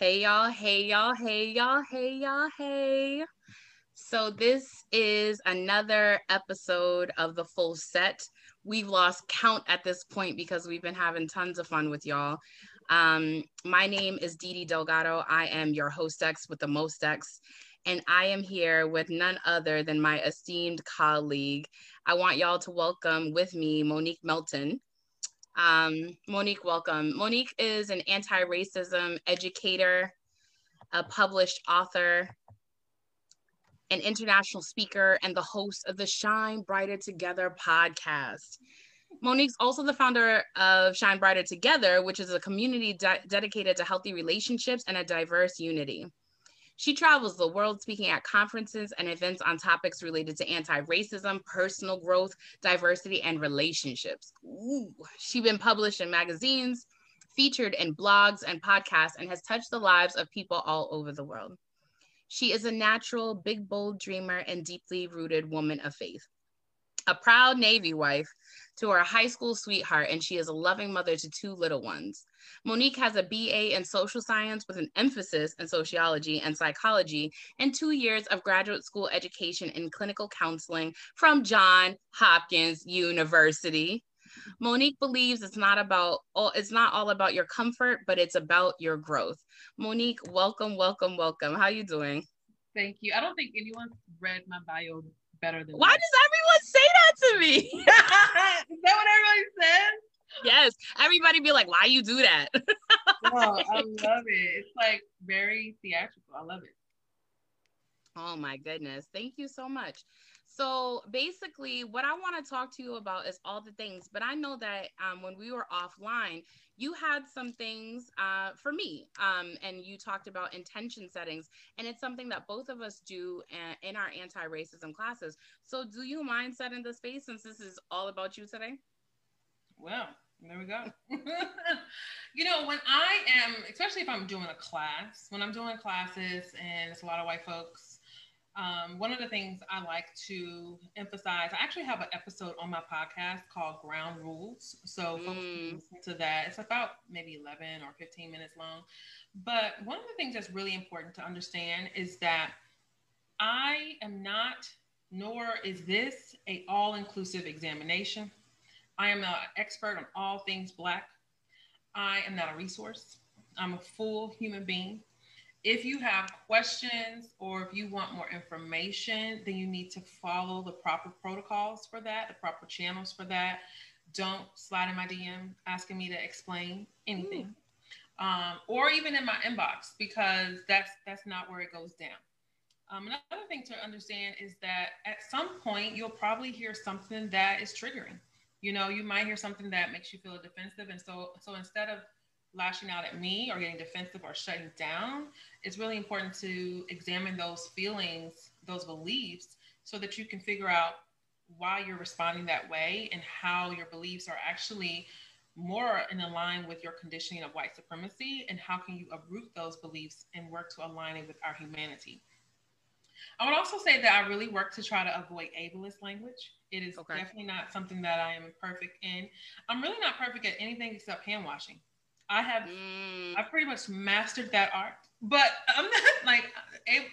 Hey y'all, hey y'all, hey y'all, hey y'all, hey. So this is another episode of the full set. We've lost count at this point because we've been having tons of fun with y'all. Um, my name is Didi Delgado. I am your hostex with the mostex, and I am here with none other than my esteemed colleague. I want y'all to welcome with me Monique Melton. Um, Monique, welcome. Monique is an anti racism educator, a published author, an international speaker, and the host of the Shine Brighter Together podcast. Monique's also the founder of Shine Brighter Together, which is a community de- dedicated to healthy relationships and a diverse unity. She travels the world speaking at conferences and events on topics related to anti racism, personal growth, diversity, and relationships. She's been published in magazines, featured in blogs and podcasts, and has touched the lives of people all over the world. She is a natural, big, bold dreamer and deeply rooted woman of faith. A proud Navy wife to her high school sweetheart, and she is a loving mother to two little ones. Monique has a BA in social science with an emphasis in sociology and psychology, and two years of graduate school education in clinical counseling from John Hopkins University. Monique believes it's not about all it's not all about your comfort, but it's about your growth. Monique, welcome, welcome, welcome. How are you doing? Thank you. I don't think anyone read my bio better than Why that. does everyone say that to me? Is that what everybody says? yes. Everybody be like, why you do that? No, I love it. It's like very theatrical. I love it. Oh my goodness. Thank you so much. So basically, what I want to talk to you about is all the things, but I know that um, when we were offline, you had some things uh, for me, um, and you talked about intention settings, and it's something that both of us do uh, in our anti racism classes. So, do you mind setting the space since this is all about you today? Well, there we go. you know, when I am, especially if I'm doing a class, when I'm doing classes and it's a lot of white folks, um, one of the things I like to emphasize, I actually have an episode on my podcast called Ground Rules. So folks can listen to that. It's about maybe 11 or 15 minutes long. But one of the things that's really important to understand is that I am not, nor is this a all-inclusive examination. I am an expert on all things Black. I am not a resource. I'm a full human being if you have questions or if you want more information, then you need to follow the proper protocols for that, the proper channels for that. Don't slide in my DM asking me to explain anything, um, or even in my inbox because that's that's not where it goes down. Um, another thing to understand is that at some point you'll probably hear something that is triggering. You know, you might hear something that makes you feel defensive, and so so instead of lashing out at me or getting defensive or shutting down, it's really important to examine those feelings, those beliefs, so that you can figure out why you're responding that way and how your beliefs are actually more in line with your conditioning of white supremacy and how can you uproot those beliefs and work to align it with our humanity. I would also say that I really work to try to avoid ableist language. It is okay. definitely not something that I am perfect in. I'm really not perfect at anything except hand washing. I have mm. I pretty much mastered that art, but I'm not like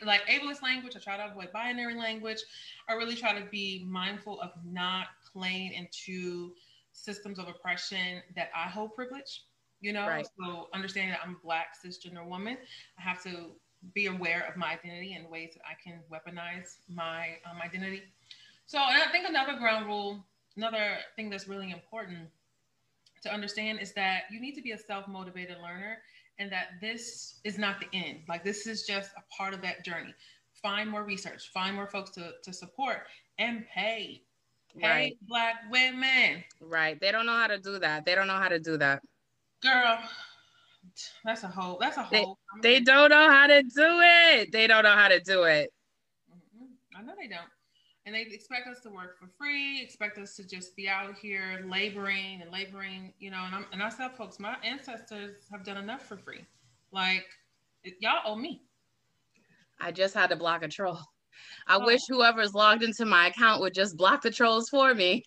like ableist language. I try to avoid binary language. I really try to be mindful of not playing into systems of oppression that I hold privilege. You know, right. so understanding that I'm a black cisgender woman, I have to be aware of my identity and ways that I can weaponize my um, identity. So, and I think another ground rule, another thing that's really important to understand is that you need to be a self-motivated learner and that this is not the end. Like this is just a part of that journey. Find more research, find more folks to, to support and pay. Pay right. black women. Right. They don't know how to do that. They don't know how to do that. Girl, that's a whole that's a whole they, they don't know how to do it. They don't know how to do it. I know they don't and they expect us to work for free, expect us to just be out here laboring and laboring, you know. And, I'm, and I tell folks, my ancestors have done enough for free. Like, y'all owe me. I just had to block a troll. I oh. wish whoever's logged into my account would just block the trolls for me.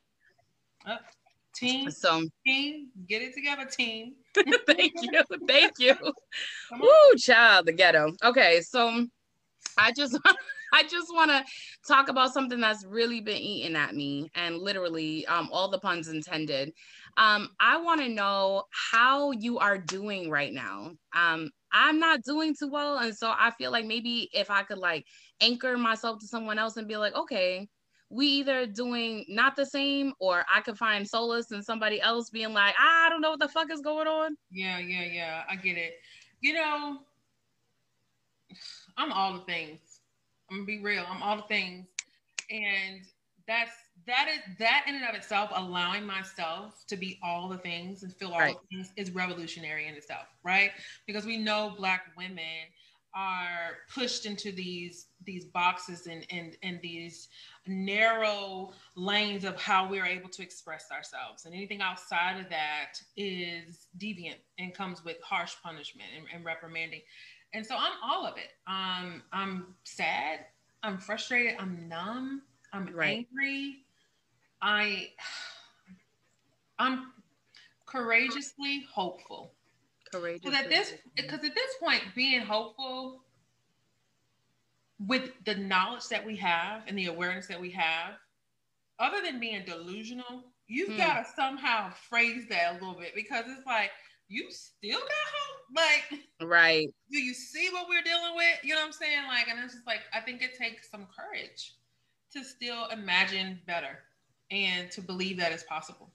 Uh, Team. So team, get it together, team. thank you. Thank you. Woo, child, the ghetto. Okay, so I just I just want to talk about something that's really been eating at me and literally um, all the puns intended. Um, I want to know how you are doing right now. Um, I'm not doing too well. And so I feel like maybe if I could like anchor myself to someone else and be like, okay, we either doing not the same or I could find solace in somebody else being like, I don't know what the fuck is going on. Yeah, yeah, yeah. I get it. You know, I'm all the things. I'm gonna be real. I'm all the things. And that's that is that in and of itself, allowing myself to be all the things and feel all right. the things is revolutionary in itself, right? Because we know black women are pushed into these these boxes and and and these narrow lanes of how we're able to express ourselves and anything outside of that is deviant and comes with harsh punishment and, and reprimanding and so i'm all of it um i'm sad i'm frustrated i'm numb i'm right. angry i i'm courageously hopeful courageous. Because at this, because at this point, being hopeful with the knowledge that we have and the awareness that we have, other than being delusional, you've hmm. got to somehow phrase that a little bit because it's like you still got hope. Like, right? Do you see what we're dealing with? You know what I'm saying? Like, and it's just like I think it takes some courage to still imagine better and to believe that it's possible.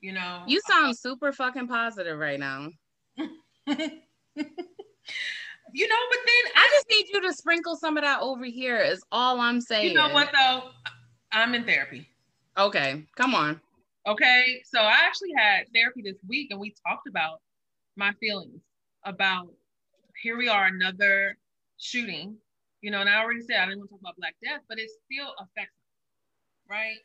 You know, you sound super fucking positive right now. you know, but then I just need you to sprinkle some of that over here. Is all I'm saying. You know what though? I'm in therapy. Okay, come on. Okay, so I actually had therapy this week, and we talked about my feelings about here we are another shooting. You know, and I already said I didn't want to talk about Black Death, but it still affects me, right?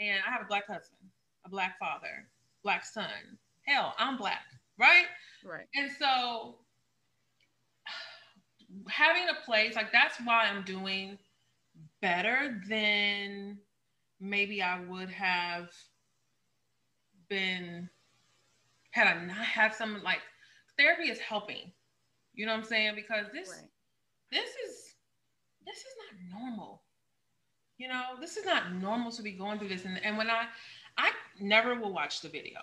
And I have a black husband, a black father, black son. Hell, I'm black right? Right. And so having a place like that's why I'm doing better than maybe I would have been had I not had some like therapy is helping. You know what I'm saying? Because this right. this is this is not normal. You know, this is not normal to be going through this. And, and when I I never will watch the video.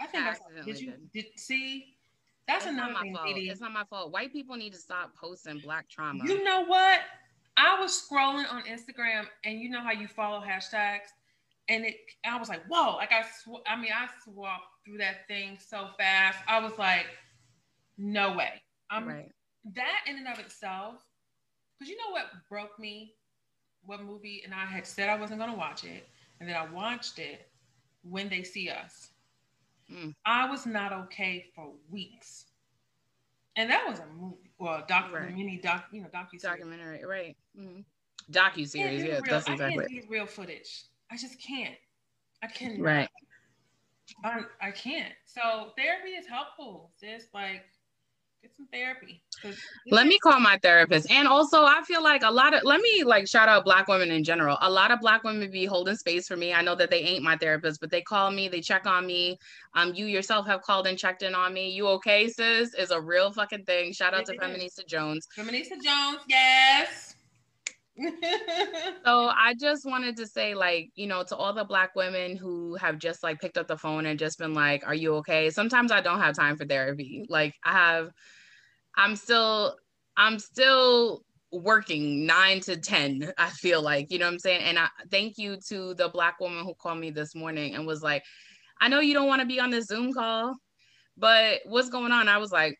I think I did you did. did see that's it's another thing. Fault. It's not my fault. White people need to stop posting black trauma. You know what? I was scrolling on Instagram, and you know how you follow hashtags, and it. I was like, whoa! Like I, sw- I mean, I swapped through that thing so fast. I was like, no way. I'm right. that in and of itself. Because you know what broke me? What movie? And I had said I wasn't going to watch it, and then I watched it. When they see us Mm. I was not okay for weeks. And that was a movie well, a doc, right. mini doc, you know, docu documentary, right? Mm-hmm. Docu series, yeah, real, that's exactly. I can't real footage. I just can't. I can't. Right. I, I can't. So therapy is helpful. Just like get some therapy. Let me call my therapist. And also, I feel like a lot of, let me like shout out Black women in general. A lot of Black women be holding space for me. I know that they ain't my therapist, but they call me, they check on me. Um, You yourself have called and checked in on me. You okay, sis? Is a real fucking thing. Shout out to Feminista Jones. Feminista Jones, yes. so I just wanted to say, like, you know, to all the black women who have just like picked up the phone and just been like, Are you okay? Sometimes I don't have time for therapy. Like, I have, I'm still, I'm still working nine to 10, I feel like, you know what I'm saying? And I thank you to the black woman who called me this morning and was like, I know you don't want to be on this Zoom call, but what's going on? I was like,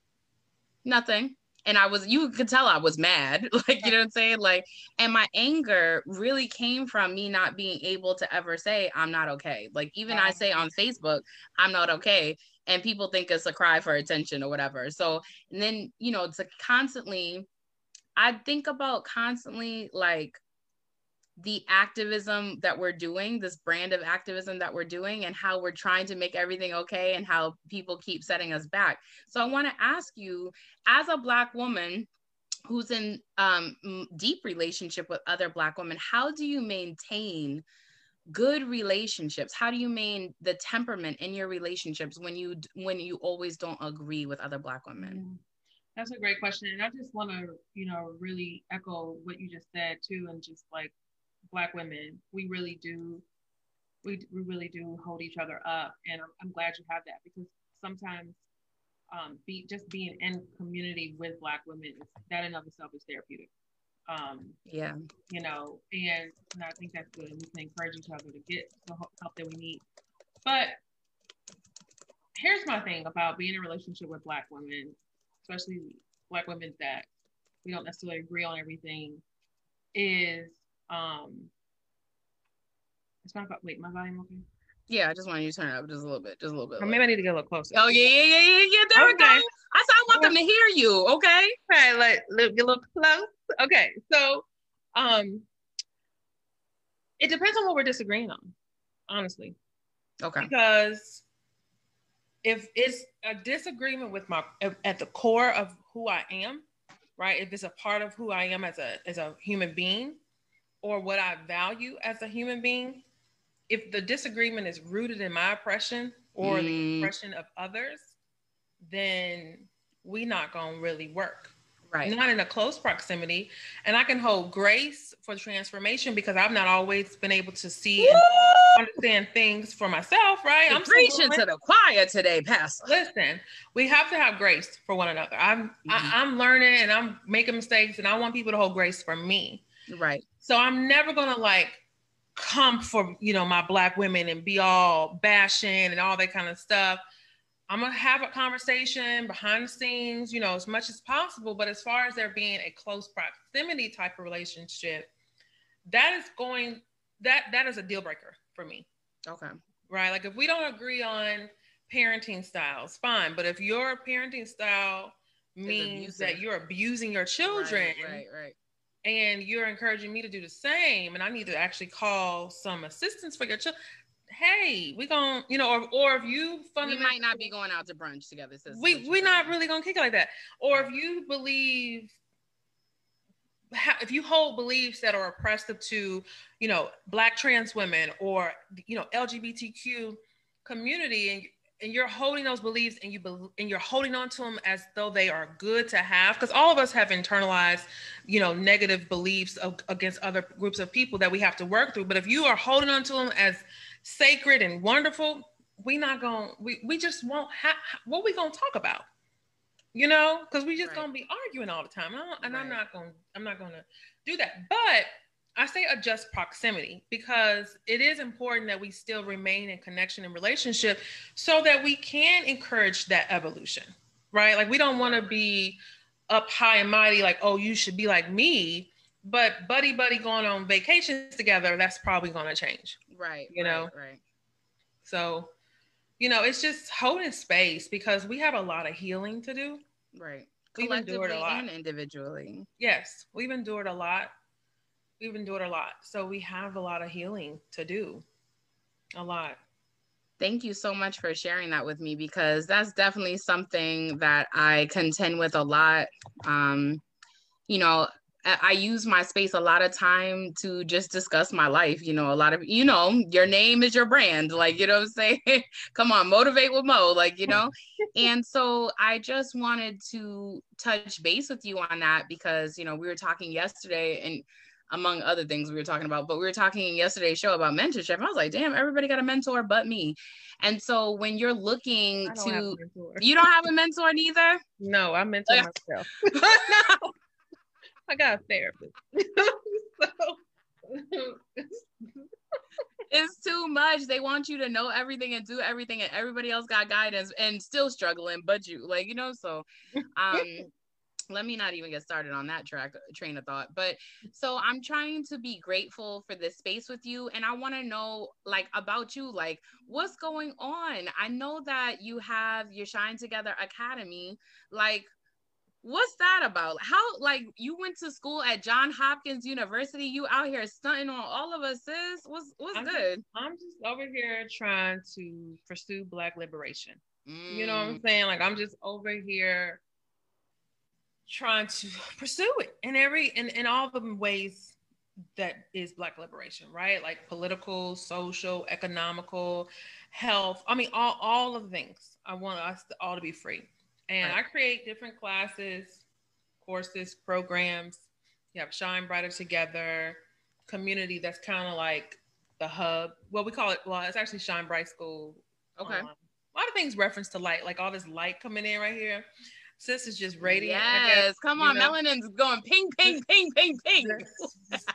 Nothing and I was you could tell I was mad like you know what I'm saying? Like and my anger really came from me not being able to ever say I'm not okay. Like even I say on Facebook I'm not okay and people think it's a cry for attention or whatever. So and then you know to constantly I think about constantly like the activism that we're doing, this brand of activism that we're doing, and how we're trying to make everything okay, and how people keep setting us back. So, I want to ask you, as a Black woman who's in um, deep relationship with other Black women, how do you maintain good relationships how do you maintain the temperament in your relationships when you when you always don't agree with other black women mm-hmm. that's a great question and i just want to you know really echo what you just said too and just like black women we really do we, we really do hold each other up and I'm, I'm glad you have that because sometimes um, be just being in community with black women that in of itself is therapeutic um, yeah. You know, and, and I think that's good. We can encourage each other to get the help that we need. But here's my thing about being in a relationship with Black women, especially Black women that we don't necessarily agree on everything, is um, it's not wait, my volume okay? Yeah, I just want you to turn it up just a little bit, just a little bit. Or maybe I need to get a little closer. Oh yeah, yeah, yeah, yeah, yeah. There okay. we go. I said I want them to hear you. Okay. All right, let, let get a little close okay, so um it depends on what we're disagreeing on, honestly. Okay. Because if it's a disagreement with my at the core of who I am, right? If it's a part of who I am as a as a human being or what I value as a human being, if the disagreement is rooted in my oppression or mm. the oppression of others, then we not gonna really work. Right. Not in a close proximity. And i can hold grace for transformation because i've not always been able to see and understand things for myself right? I'm preaching to the choir today pastor. Listen we have to have grace for one another. I'm mm-hmm. I, i'm learning and i'm making mistakes and i want people to hold grace for me right so i'm never gonna like come for you know my black women and be all bashing and all that kind of stuff I'm gonna have a conversation behind the scenes, you know, as much as possible. But as far as there being a close proximity type of relationship, that is going that that is a deal breaker for me. Okay. Right. Like if we don't agree on parenting styles, fine. But if your parenting style means that you're abusing your children, right, right, right. And you're encouraging me to do the same, and I need to actually call some assistance for your children hey, we gonna, you know, or or if you fundamentally we might not be going out to brunch together. We we're not really gonna kick it like that. Or if you believe if you hold beliefs that are oppressive to, you know, black trans women or you know LGBTQ community, and and you're holding those beliefs and you be, and you're holding on to them as though they are good to have because all of us have internalized you know negative beliefs of, against other groups of people that we have to work through but if you are holding on to them as sacred and wonderful, we not gonna we we just won't have what we gonna talk about, you know, because we just right. gonna be arguing all the time, and, and right. I'm not gonna I'm not gonna do that. But I say adjust proximity because it is important that we still remain in connection and relationship so that we can encourage that evolution, right? Like we don't want to be up high and mighty, like oh you should be like me, but buddy buddy going on vacations together, that's probably gonna change. Right. You know, right, right. So, you know, it's just holding space because we have a lot of healing to do. Right. We've endured a lot. And individually. Yes. We've endured a lot. We've endured a lot. So we have a lot of healing to do. A lot. Thank you so much for sharing that with me because that's definitely something that I contend with a lot. Um, you know, I use my space a lot of time to just discuss my life. You know, a lot of, you know, your name is your brand. Like, you know I'm saying? Come on, motivate with Mo, like, you know? and so I just wanted to touch base with you on that because, you know, we were talking yesterday and among other things we were talking about, but we were talking in yesterday's show about mentorship. And I was like, damn, everybody got a mentor but me. And so when you're looking to, you don't have a mentor neither? No, I mentor myself. no. I got a therapist. so it's too much. They want you to know everything and do everything, and everybody else got guidance and still struggling, but you like, you know, so um let me not even get started on that track train of thought but so i'm trying to be grateful for this space with you and i want to know like about you like what's going on i know that you have your shine together academy like What's that about? How like you went to school at John Hopkins University? You out here stunting on all of us, sis. What's what's I'm good? Just, I'm just over here trying to pursue black liberation. Mm. You know what I'm mm. saying? Like I'm just over here trying to pursue it in every in, in all the ways that is black liberation right? Like political social economical health i mean all, all of the things. I want us to, all to be free. And right. i create different classes courses programs. You have shine brighter together community that's kind of like the hub. Well we call it well it's actually shine bright school. Okay. Um, a lot of things reference to light like all this light coming in right here Sis is just radiant. Yes, come on, know? melanin's going ping, ping, ping, ping, ping. Just,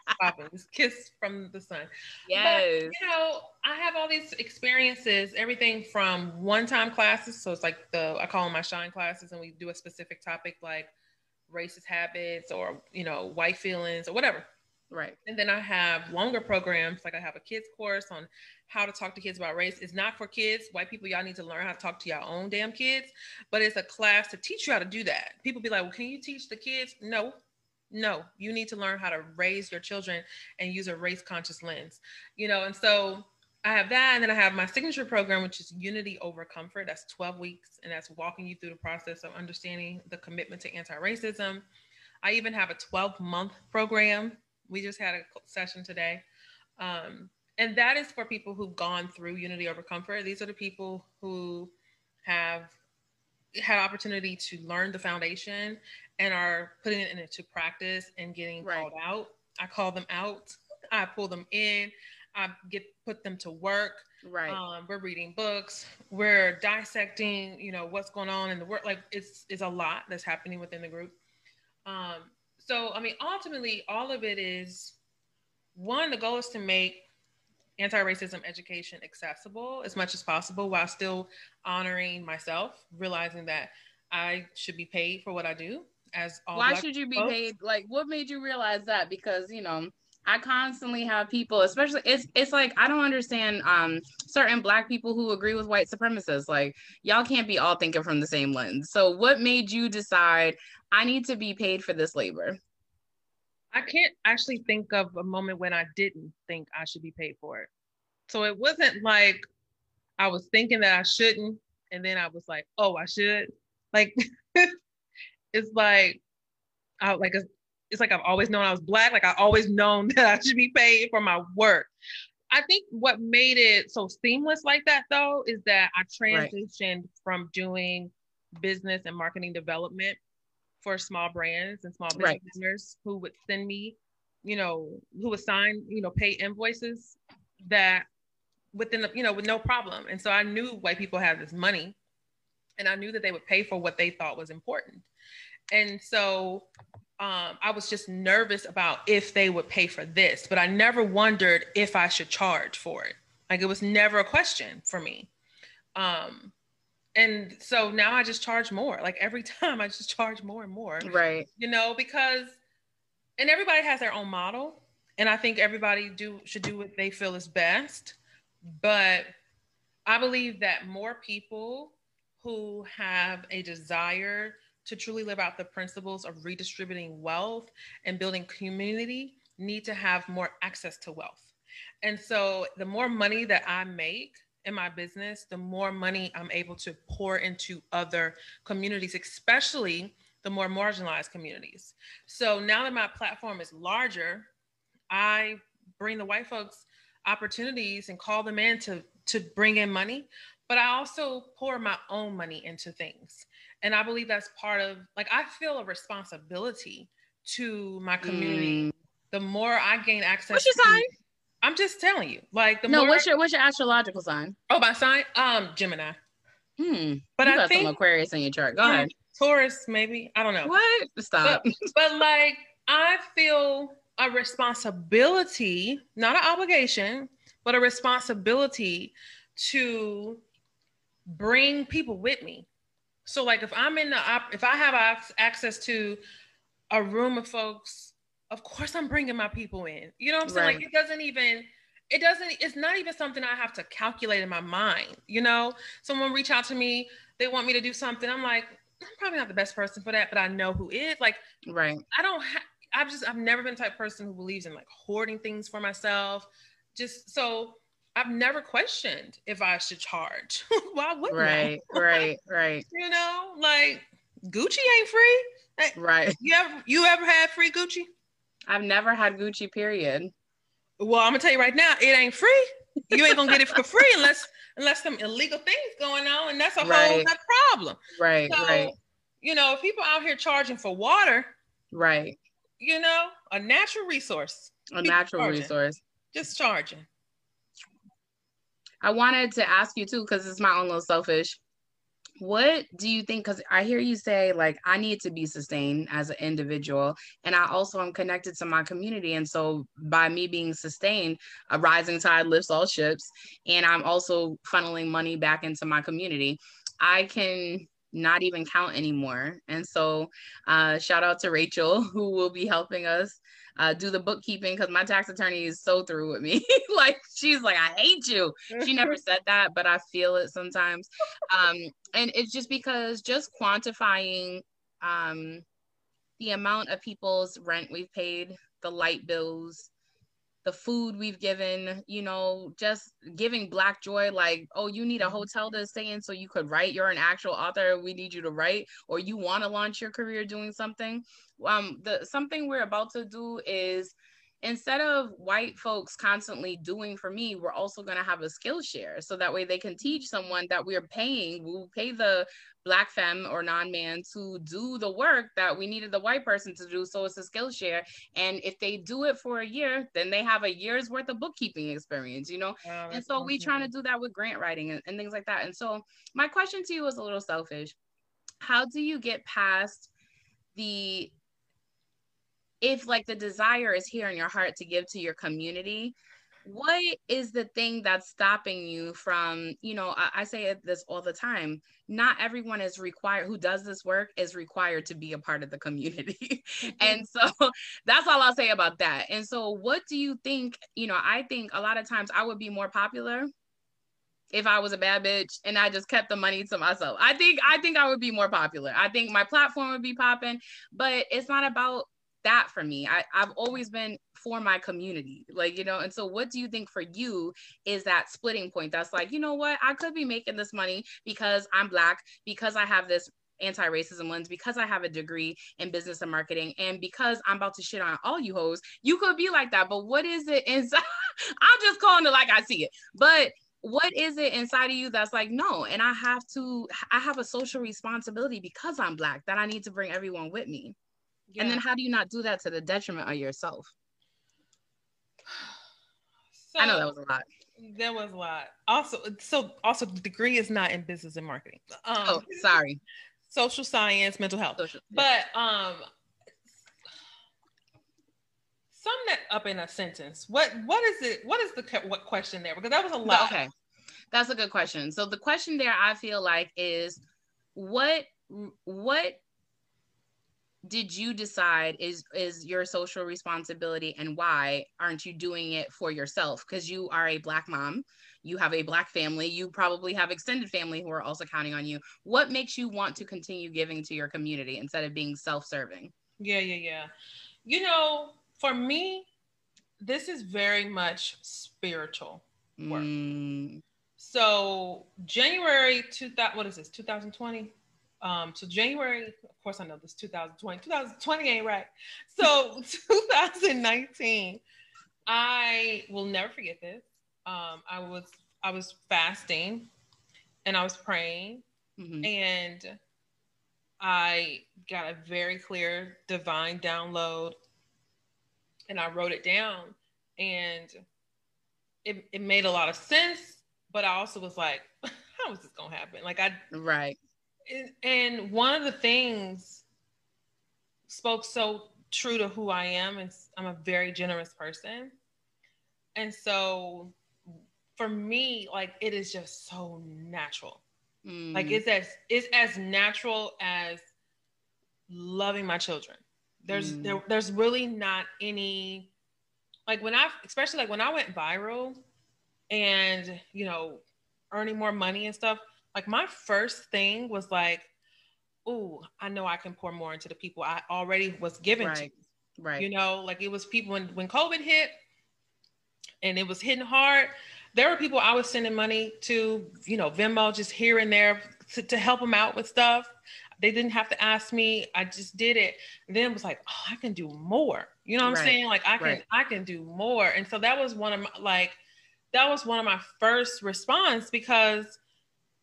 just kiss from the sun. Yes. But, you know, I have all these experiences, everything from one-time classes. So it's like the I call them my shine classes, and we do a specific topic like racist habits or you know white feelings or whatever. Right. And then I have longer programs, like I have a kids course on how to talk to kids about race. It's not for kids. White people, y'all need to learn how to talk to your own damn kids, but it's a class to teach you how to do that. People be like, well, can you teach the kids? No, no. You need to learn how to raise your children and use a race conscious lens, you know? And so I have that. And then I have my signature program, which is Unity Over Comfort. That's 12 weeks. And that's walking you through the process of understanding the commitment to anti racism. I even have a 12 month program we just had a session today. Um, and that is for people who've gone through Unity Over Comfort. These are the people who have had opportunity to learn the foundation and are putting it into practice and getting right. called out. I call them out. I pull them in. I get put them to work. Right. Um, we're reading books. We're dissecting, you know, what's going on in the work. Like it's it's a lot that's happening within the group. Um, so I mean, ultimately, all of it is one. The goal is to make anti-racism education accessible as much as possible while still honoring myself, realizing that I should be paid for what I do. As why should you be folks. paid? Like, what made you realize that? Because you know, I constantly have people, especially it's it's like I don't understand um certain black people who agree with white supremacists. Like y'all can't be all thinking from the same lens. So what made you decide I need to be paid for this labor? I can't actually think of a moment when I didn't think I should be paid for it. So it wasn't like I was thinking that I shouldn't and then I was like, "Oh, I should." Like it's like I like it's like I've always known I was black. Like I always known that I should be paid for my work. I think what made it so seamless like that though is that I transitioned right. from doing business and marketing development for small brands and small business right. owners who would send me, you know, who would sign, you know, pay invoices that within the, you know, with no problem. And so I knew white people had this money and I knew that they would pay for what they thought was important. And so um, I was just nervous about if they would pay for this, but I never wondered if I should charge for it. Like it was never a question for me. Um, and so now I just charge more. Like every time I just charge more and more. Right. You know, because and everybody has their own model. And I think everybody do should do what they feel is best. But I believe that more people who have a desire to truly live out the principles of redistributing wealth and building community need to have more access to wealth. And so the more money that I make in my business, the more money I'm able to pour into other communities, especially the more marginalized communities. So now that my platform is larger, I bring the white folks opportunities and call them in to, to bring in money, but I also pour my own money into things. And I believe that's part of like I feel a responsibility to my community. Mm. The more I gain access What's your to, sign? I'm just telling you. Like the No, more what's your what's your astrological sign? Oh, my sign? Um, Gemini. Hmm. But you I got think some Aquarius in your chart. Go ahead. Taurus, maybe. I don't know. What? Stop. But, but like I feel a responsibility, not an obligation, but a responsibility to bring people with me so like if I'm in the op- if I have access to a room of folks, of course I'm bringing my people in. You know what I'm saying? Right. Like it doesn't even it doesn't it's not even something I have to calculate in my mind, you know? Someone reach out to me, they want me to do something. I'm like, I'm probably not the best person for that, but I know who is. Like right. I don't have I've just I've never been the type person who believes in like hoarding things for myself. Just so I've never questioned if I should charge. Why wouldn't right, I? right, right. You know, like Gucci ain't free. Right. You ever you ever had free Gucci? I've never had Gucci, period. Well, I'm gonna tell you right now, it ain't free. You ain't gonna get it for free unless unless some illegal things going on, and that's a right. whole other problem. Right, so, right. You know, people out here charging for water, right? You know, a natural resource. A natural charging, resource. Just charging. I wanted to ask you too, because it's my own little selfish what do you think? Because i hear you say like i need to be sustained as an individual and i also am connected to my community and so by me being sustained a rising tide lifts all ships and i'm also funneling money back into my community. I can not even count anymore and so uh, shout out to rachel who will be helping us uh, do the bookkeeping because my tax attorney is so through with me. like she's like, I hate you. She never said that, but I feel it sometimes. Um, and it's just because just quantifying um, the amount of people's rent we've paid, the light bills, the food we've given, you know, just giving Black Joy, like, oh, you need a mm-hmm. hotel to stay in so you could write. You're an actual author. We need you to write, or you want to launch your career doing something. Um, the something we're about to do is instead of white folks constantly doing for me, we're also going to have a skill share. So that way they can teach someone that we're paying, we'll pay the black femme or non-man to do the work that we needed the white person to do. So it's a skill share. And if they do it for a year, then they have a year's worth of bookkeeping experience, you know? And so we trying to do that with grant writing and, and things like that. And so my question to you is a little selfish. How do you get past the if like the desire is here in your heart to give to your community what is the thing that's stopping you from you know I, I, say this all the time not everyone is required who does this work is required to be a part of the community mm-hmm. and so that's all i'll say about that and so what do you think you know i think a lot of times i would be more popular if I was a bad bitch and I just kept the money to myself. I think I think I would be more popular. I think my platform would be popping, but it's not about that for me. I, I've always been for my community, like, you know, and so what do you think for you is that splitting point that's like, you know what, I could be making this money because I'm Black, because I have this anti-racism lens because I have a degree in business and marketing and because I'm about to shit on all you hoes, you could be like that. But what is it inside? I'm just calling it like I see it. But what is it inside of you that's like, no, and I have to, I have a social responsibility because I'm black that I need to bring everyone with me. Yeah. And then how do you not do that to the detriment of yourself? So, I know that was a lot. That was a lot. Also, so also the degree is not in business and marketing. Um, oh, sorry. Social science, mental health. Social, but um sum that up in a sentence. What what is it? What is the what question there? Because that was a lot. Okay. That's a good question. So the question there I feel like is what what did you decide is is your social responsibility and why aren't you doing it for yourself? Because you are a black mom you have a black family you probably have extended family who are also counting on you. What makes you want to continue giving to your community instead of being self-serving? Yeah yeah yeah. You know for me this is very much spiritual work. Mm. so january 2000 what is this 2020 um, so January, of course, I know this 2020. 2020 ain't right. So 2019, I will never forget this. Um, I was I was fasting, and I was praying, mm-hmm. and I got a very clear divine download, and I wrote it down, and it it made a lot of sense. But I also was like, how is this gonna happen? Like I right and one of the things spoke so true to who I am, and I'm a very generous person. And so for me, like it is just so natural. Mm. Like it's as it's as natural as loving my children. There's mm. there, there's really not any like when I especially like when I went viral and you know earning more money and stuff like my first thing was like, oh, I know I can pour more into the people I already was given right. to. Right. You know, like it was people when when COVID hit and it was hitting hard. There were people I was sending money to, you know, Venmo just here and there to, to help them out with stuff. they didn't have to ask me. I just did it. And then it was like, oh, I can do more. You know what I'm saying? Like I can, right. I can do more. And so that was one of my like, that was one of my first response because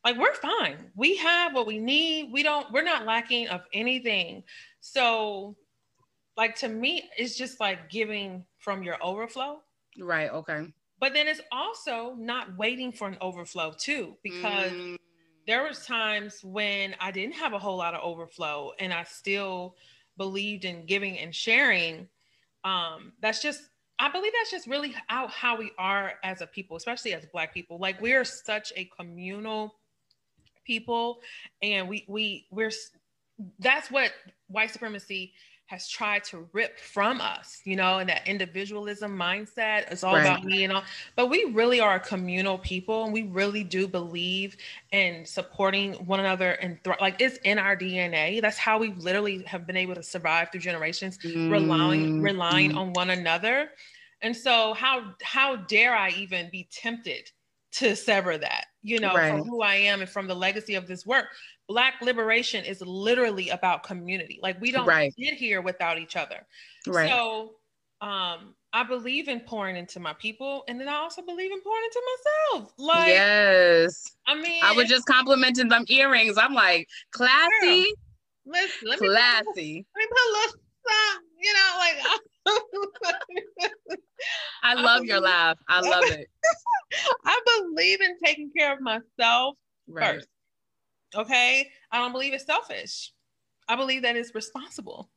like we're fine. We have what we need. We don't, we're not lacking of anything. So like to me, it's just like giving from your overflow. Right. Okay. But then it's also not waiting for an overflow too, because mm. there was times when I didn't have a whole lot of overflow and I still believed in giving and sharing. Um, that's just I believe that's just really how, how we are as a people, especially as black people. Like we are such a communal people and we we we're that's what white supremacy has tried to rip from us, you know, and that individualism mindset is all right. about me and all. But we really are a communal people, and we really do believe in supporting one another and th- like it's in our DNA. That's how we literally have been able to survive through generations, mm. relying relying mm. on one another. And so, how how dare I even be tempted to sever that, you know, right. from who I am and from the legacy of this work? black liberation is literally about community. Like we don't right. get here without each other. Right. So um i believe in pouring into my people and then i also believe in pouring into myself. Like yes. I mean i was just complimenting them earrings. I'm like classy? Listen let me classy. put, let me put a little song you know like I love I your laugh. I love it. I believe in taking care of myself right. first. Okay. I don't believe it's selfish. I believe that it's responsible.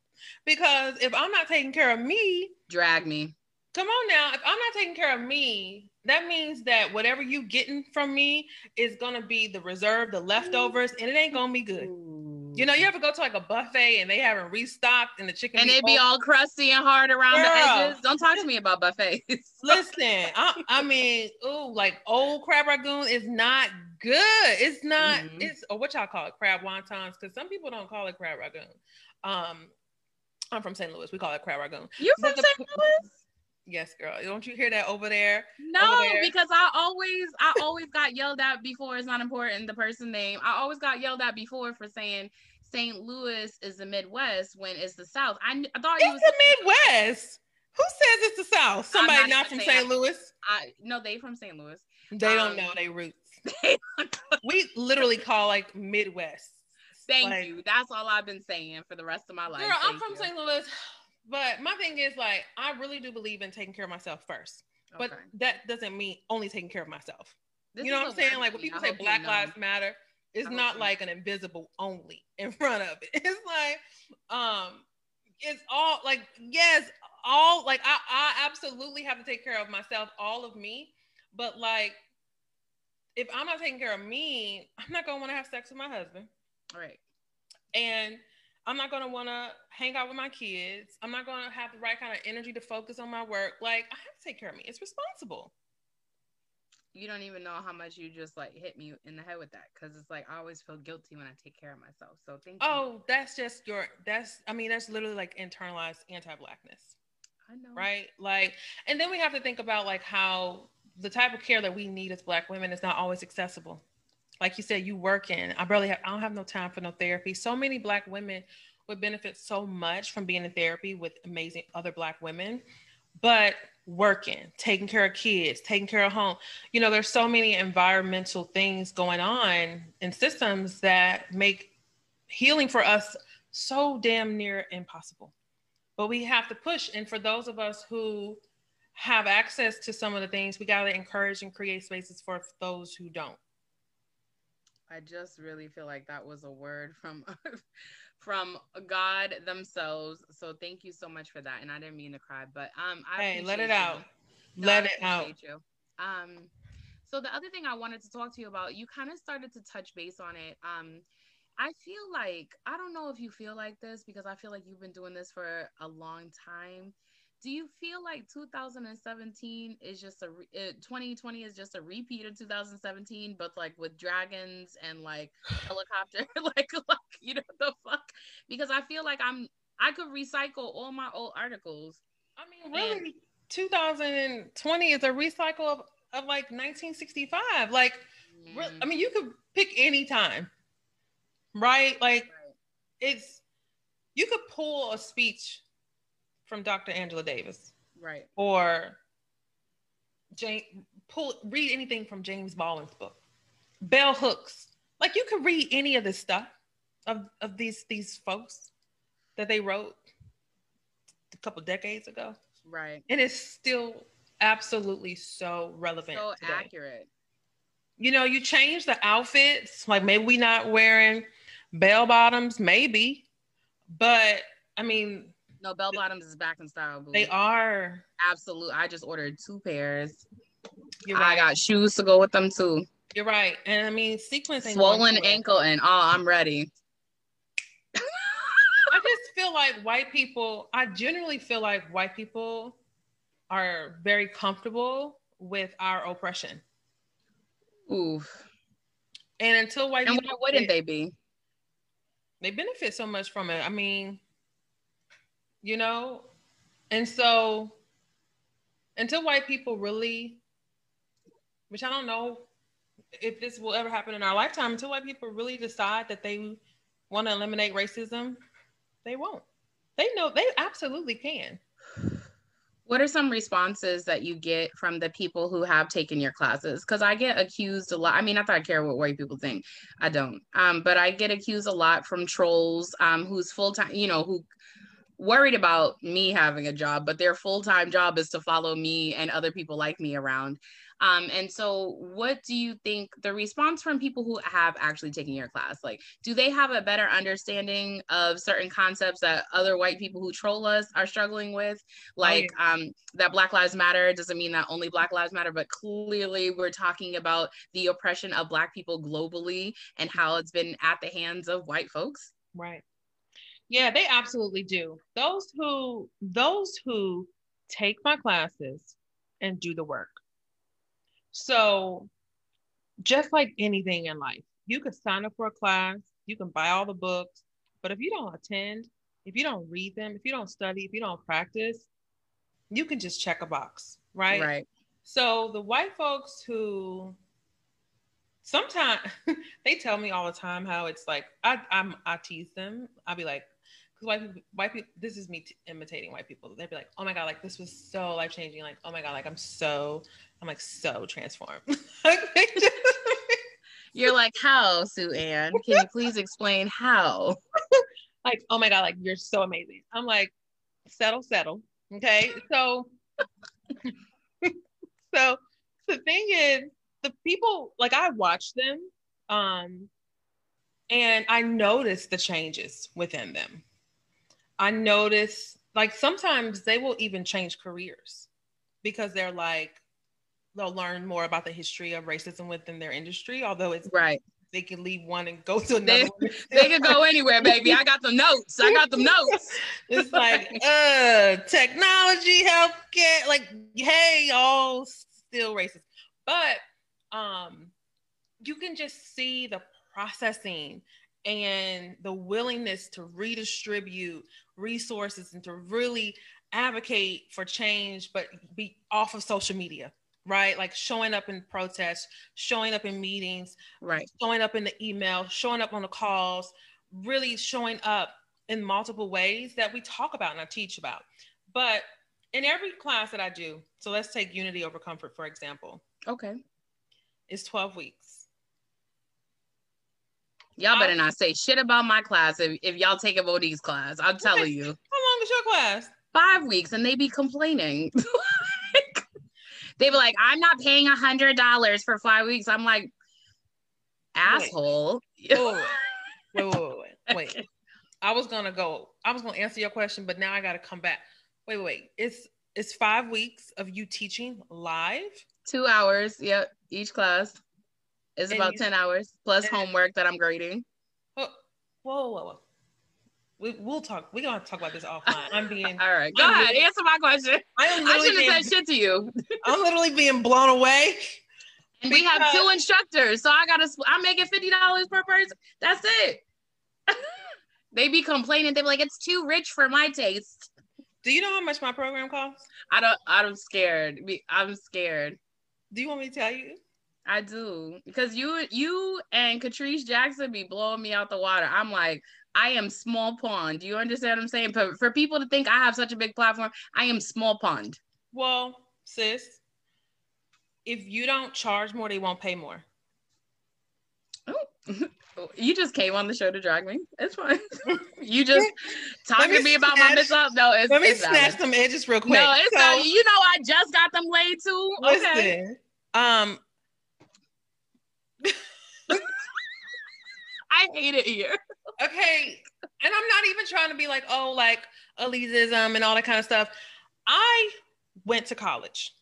Because if I'm not taking care of me, drag me. Come on now. If I'm not taking care of me, that means that whatever you getting from me is gonna be the reserve, the leftovers, and it ain't gonna be good. You know, you ever go to like a buffet and they haven't restocked and the chicken and it be all crusty and hard around Girl. the edges. Don't talk to me about buffets. Listen, I, I mean, ooh, like old crab ragoon is not good. It's not. Mm-hmm. It's or what y'all call it, crab wontons, because some people don't call it crab ragoon. Um, I'm from St. Louis. We call it crab ragoon. You from St. Louis? Yes, girl. Don't you hear that over there? No, over there? because I always, I always got yelled at before. It's not important the person name. I always got yelled at before for saying St. Louis is the Midwest when it's the South. I, I thought it's was the Midwest. Who says it's the South? Somebody not, not from St. Louis. I no, they from St. Louis. They um, don't know they roots. we literally call like Midwest. Thank like, you. That's all I've been saying for the rest of my life. Girl, I'm from St. Louis, but my thing is like I really do believe in taking care of myself first. Okay. But that doesn't mean only taking care of myself. This you know what I'm saying? Like when people say Black you know. Lives Matter, it's not like an invisible only in front of it. It's like um it's all like yes, all like I, I absolutely have to take care of myself, all of me. But like if I'm not taking care of me, I'm not gonna want to have sex with my husband. Right. And I'm not gonna want to hang out with my kids. I'm not gonna have the right kind of energy to focus on my work. Like I have to take care of me. It's responsible. You don't even know how much you just like hit me in the head with that because it's like I always feel guilty when I take care of myself. So thank you. Oh, that's just your. That's I mean that's literally like internalized anti-blackness. I know. Right. Like, and then we have to think about like how the type of care that we need as black women is not always accessible like you said you work in i barely have i don't have no time for no therapy. So many black women would benefit so much from being in therapy with amazing other black women but working taking care of kids taking care of home. You know there's so many environmental things going on in systems that make healing for us so damn near impossible. But we have to push and for those of us who have access to some of the things, we got to encourage and create spaces for those who don't. I just really feel like that was a word from from God themselves. So thank you so much for that. And I didn't mean to cry, but um I hey, let it you. out. No, let it out. You. Um so the other thing I wanted to talk to you about, you kind of started to touch base on it. Um I feel like I don't know if you feel like this because I feel like you've been doing this for a long time do you feel like 2017 is just a 2020 is just a repeat of 2017 but like with dragons and like helicopter like like you know the fuck? Because i feel like i'm i could recycle all my old articles. I mean really and, 2020 is a recycle of, of like 1965 like mm. i mean you could pick any time right? Like it's you could pull a speech from Dr. Angela Davis, right, or Jane pull read anything from James Baldwin's book, Bell Hooks. Like you could read any of this stuff of of these these folks that they wrote a couple decades ago, right, and it's still absolutely so relevant, so today. accurate. You know, you change the outfits, like maybe we not wearing bell bottoms, maybe, but I mean, no, bell bottoms is back in style. Boo. They are absolute. I just ordered two pairs. You're right. I got shoes to go with them too. You're right, and I mean sequence. Swollen ankle, and oh, I'm ready. I just feel like white people. I generally feel like white people are very comfortable with our oppression. Oof. And until white and people, why wouldn't they be? They benefit so much from it. I mean, you know, and so until white people really, which I don't know if this will ever happen in our lifetime, until white people really decide that they want to eliminate racism, they won't. They know they absolutely can. What are some responses that you get from the people who have taken your classes? Because I get accused a lot. I mean, not that I care what white people think. I don't. Um, but I get accused a lot from trolls um, who's full time, you know, who worried about me having a job, but their full time job is to follow me and other people like me around. Um, and so, what do you think the response from people who have actually taken your class? Like, do they have a better understanding of certain concepts that other white people who troll us are struggling with? Like, oh, yeah. um, that Black Lives Matter doesn't mean that only Black Lives Matter, but clearly we're talking about the oppression of Black people globally and how it's been at the hands of white folks. Right. Yeah, they absolutely do. Those who those who take my classes and do the work so, just like anything in life, you can sign up for a class, you can buy all the books, but if you don't attend, if you don't read them, if you don't study, if you don't practice, you can just check a box, right? Right. So, the white folks who sometimes they tell me all the time how it's like I I'm I tease them. I'll be like, white people, white people, this is me t- imitating white people. They'd be like, oh my god, like this was so life changing. Like, oh my god, like I'm so I'm like so transformed. You're like, how, Sue Ann? Can you please explain how? like, oh my God, like you're so amazing. I'm like, settle, settle. Okay. So so the thing is, the people like I watch them, um, and I notice the changes within them. I notice like sometimes they will even change careers because they're like, they'll learn more about the history of racism within their industry. Although it's right, they can leave one and go to another. They, they can go anywhere, baby. I got the notes. I got the notes. it's like uh, technology, healthcare. Like, hey, y'all, still racist, but um, you can just see the processing and the willingness to redistribute resources and to really advocate for change, but be off of social media right? Like showing up in protests, showing up in meetings, right? Showing up in the email, showing up on the calls, really showing up in multiple ways that we talk about and I teach about. But in every class that I do, so let's take unity over comfort, for example. Okay. It's 12 weeks. Y'all better not say shit about my class if, if y'all take a Monique's class. I'm telling you. How long is your class? Five weeks, and they be complaining. they be like, I'm not paying a hundred dollars for five weeks. I'm like, asshole. Wait. wait, wait, wait, wait, wait. I was gonna go. I was gonna answer your question, but now I gotta come back. Wait, wait, wait. It's it's five weeks of you teaching live. Two hours. Yep. Each class is about you, ten hours plus homework that I'm grading. Whoa, whoa, whoa, whoa. We, will talk. We're gonna talk about this offline. I'm being all right. Go I'm ahead. Being, answer my question. I, shouldn't have said shit to you. I'm literally being blown away. And we have two instructors, so I gotta. I'm making fifty dollars per person. That's it. they be complaining. They're like, "It's too rich for my taste." Do you know how much my program costs? I don't. I'm scared. I'm scared. Do you want me to tell you? I do because you you and Catrice Jackson be blowing me out the water. I'm like, I am small pond. Do you understand what I'm saying? For, for people to think I have such a big platform, I am small pond. Well, sis, if you don't charge more, they won't pay more. Oh, you just came on the show to drag me. It's fine. you just talking to me about my miss up. No, it's let me it's snatch valid. some edges real quick. No, it's So, not. You know, I just got them laid too. Listen, Okay. um, I hate it here. okay, and I'm not even trying to be like, oh, like elitism and all that kind of stuff. I went to college.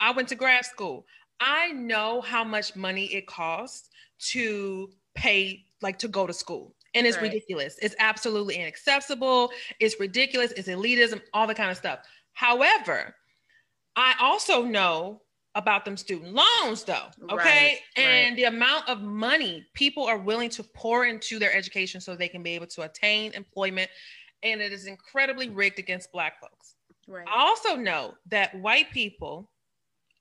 I went to grad school. I know how much money it costs to pay, like to go to school. And it's Right. ridiculous. It's absolutely inaccessible. It's ridiculous. It's elitism, all the kind of stuff. However, I also know about them student loans though. Okay. Right, and the amount of money people are willing to pour into their education so they can be able to attain employment. And it is incredibly rigged against Black folks. Right. I also know that white people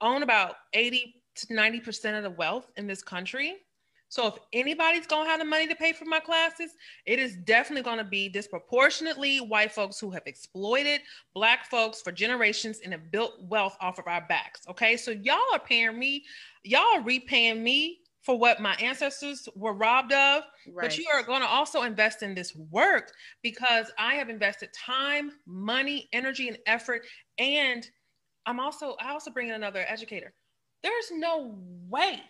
own about 80 to 90% of the wealth in this country. So if anybody's going to have the money to pay for my classes, it is definitely going to be disproportionately white folks who have exploited black folks for generations and have built wealth off of our backs. Okay? So y'all are paying me, y'all are repaying me for what my ancestors were robbed of Right. but you are going to also invest in this work because I have invested time, money, energy, and effort. And I'm also, I also bring in another educator. There's no way,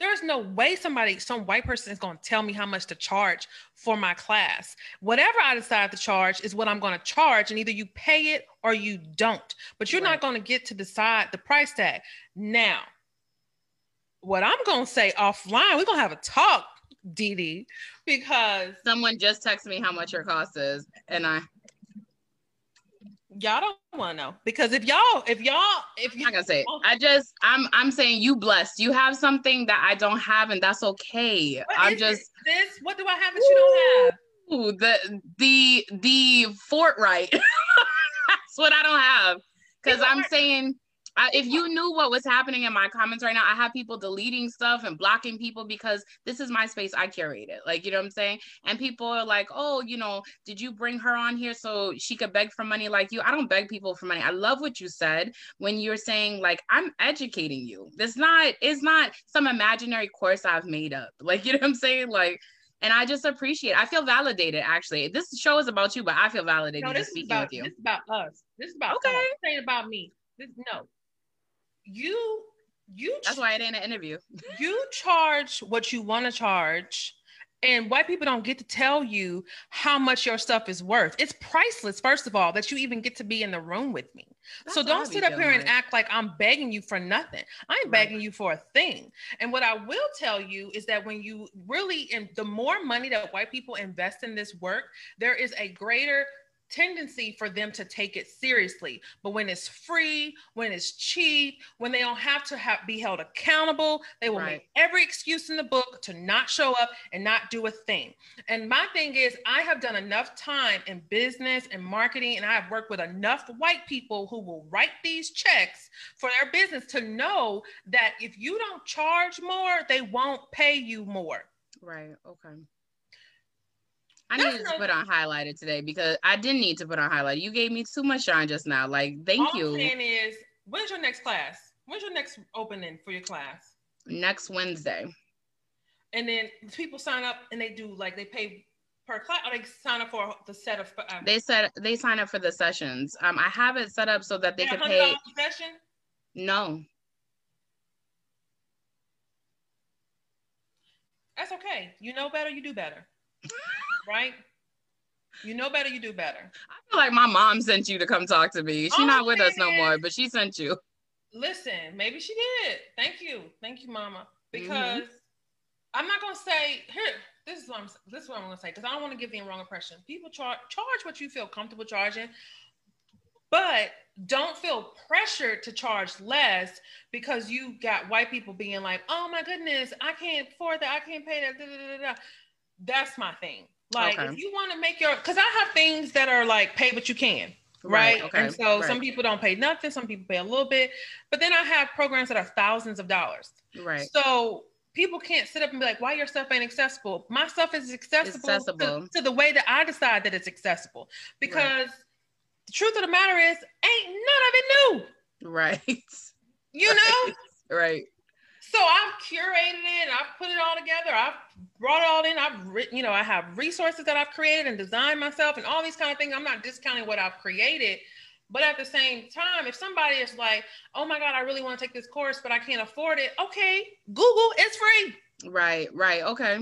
there's no way somebody, some white person is going to tell me how much to charge for my class. Whatever I decide to charge is what I'm going to charge. And either you pay it or you don't. But you're Right. not going to get to decide the price tag. Now, what I'm going to say offline, we're going to have a talk, Dee Dee, because Someone just texted me how much your cost is, and I y'all don't want to know. Because if y'all, if y'all, if I'm you, not gonna say it. I just I'm I'm saying you blessed. You have something that I don't have, and that's okay. I'm just it, sis, what do I have that you don't have? Ooh, the the the Fortright. that's what I don't have. Because I'm saying I, if you knew what was happening in my comments right now, I have people deleting stuff and blocking people because this is my space. I curate it. Like, you know what I'm saying? And people are like, oh, you know, did you bring her on here so she could beg for money like you? I don't beg people for money. I love what you said when you're saying, like, I'm educating you. It's not, it's not some imaginary course I've made up. Like, you know what I'm saying? Like, and I just appreciate. I feel validated. Actually, this show is about you, but I feel validated No, just this is speaking about with you. this is about us. This is about Okay. us. This ain't about me. This no. You you That's why it ain't an interview. you charge what you want to charge and white people don't get to tell you how much your stuff is worth it's priceless first of all that you even get to be in the room with me That's so don't sit up here and like. act like i'm begging you for nothing i ain't Right. begging you for a thing and what i will tell you is that when you really and the more money that white people invest in this work there is a greater tendency for them to take it seriously but when it's free when it's cheap when they don't have to have, be held accountable they will Right. make every excuse in the book to not show up and not do a thing and my thing is i have done enough time in business and marketing and i have worked with enough white people who will write these checks for their business to know that if you don't charge more they won't pay you more Right. Okay. I That's needed to put on highlighter today because I didn't need to put on highlighter. You gave me too much shine just now. Like, thank All I'm saying is when's your next class when's your next opening for your class Next Wednesday. and then people sign up and they do like they pay per class or they sign up for the set of uh, They said they sign up for the sessions. Um, I have it set up so that they could pay. session No, That's okay. You know better, you do better. Right? You know better, you do better. I feel like my mom sent you to come talk to me. She's All not with us no more, but she sent you. Listen, maybe she did. Thank you. Thank you, mama. Mm-hmm. Because I'm not gonna say here, this is what I'm this is what I'm gonna say, because I don't want to give the wrong impression. People charge charge what you feel comfortable charging, but don't feel pressured to charge less because you got white people being like, oh my goodness, I can't afford that, I can't pay that. Da, da, da. That's my thing. Like Okay. if you want to make your because I have things that are like pay what you can. right? right? Okay. And so right. some people don't pay nothing, some people pay a little bit, but then I have programs that are thousands of dollars. Right. So people can't sit up and be like, why your stuff ain't accessible? My stuff is accessible, accessible. To, to, the way that I decide that it's accessible. Because right. the truth of the matter is, ain't none of it new. Right. You know? right. So I've curated it, and I've put it all together, I've brought it all in, I've written, you know, I have resources that I've created and designed myself and all these kind of things. I'm not discounting what I've created, but at the same time, if somebody is like, oh my God, I really want to take this course, but I can't afford it, okay, Google, it's free. Right, right. Okay.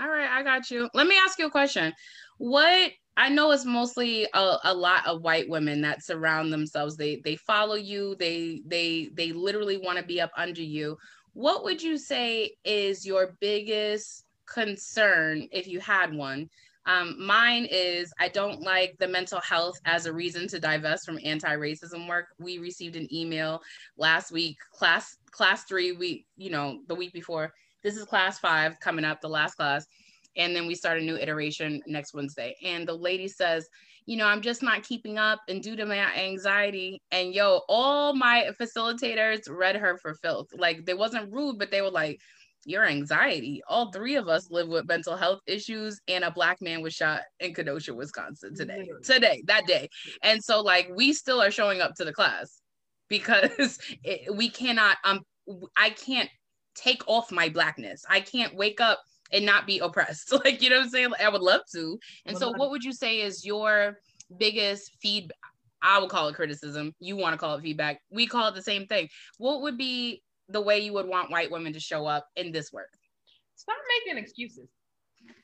All right, I got you. Let me ask you a question. What I know it's mostly a, a lot of white women that surround themselves. They they follow you, they they they literally want to be up under you what would you say is your biggest concern if you had one? Um, mine is I don't like the mental health as a reason to divest from anti-racism work. We received an email last week, class class three week, you know, the week before. This is class five coming up, the last class. And then we start a new iteration next Wednesday. And the lady says, you know, I'm just not keeping up and due to my anxiety. And yo, all my facilitators read her for filth. Like they wasn't rude, but they were like, your anxiety. All three of us live with mental health issues, and a black man was shot in Kenosha, Wisconsin today. Today, that day. And so, like, we still are showing up to the class because it, we cannot, um, I can't take off my blackness. I can't wake up and not be oppressed. Like, you know what I'm saying? I would love to. And so, what would you say is your biggest feedback? I would call it criticism. You want to call it feedback. We call it the same thing. What would be the way you would want white women to show up in this work? Stop making excuses.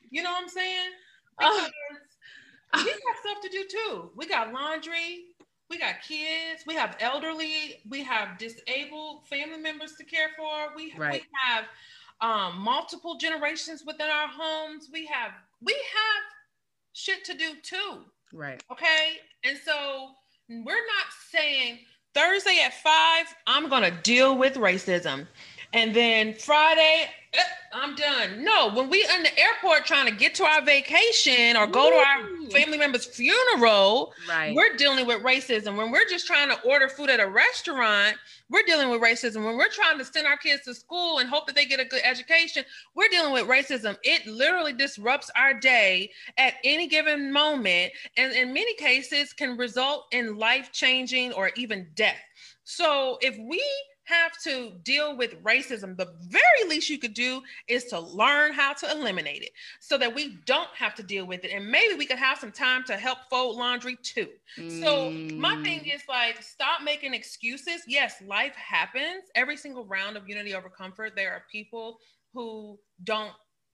You know what I'm saying? Because uh, we got stuff to do too. We got laundry, we got kids, we have elderly, we have disabled family members to care for. We, right. we have um, multiple generations within our homes. We have we have shit to do too. Right. Okay. And so we're not saying Thursday at five, I'm gonna deal with racism. And then Friday, eh, I'm done. No, when we in the airport trying to get to our vacation or go Ooh. to our family member's funeral, right. we're dealing with racism. When we're just trying to order food at a restaurant, we're dealing with racism. When we're trying to send our kids to school and hope that they get a good education, we're dealing with racism. It literally disrupts our day at any given moment, and in many cases can result in life changing or even death. So if we have to deal with racism, the very least you could do is to learn how to eliminate it so that we don't have to deal with it. And maybe we could have some time to help fold laundry too. Mm. So, my thing mm. is like, stop making excuses. Yes, life happens. Every single round of Unity Over Comfort, there are people who don't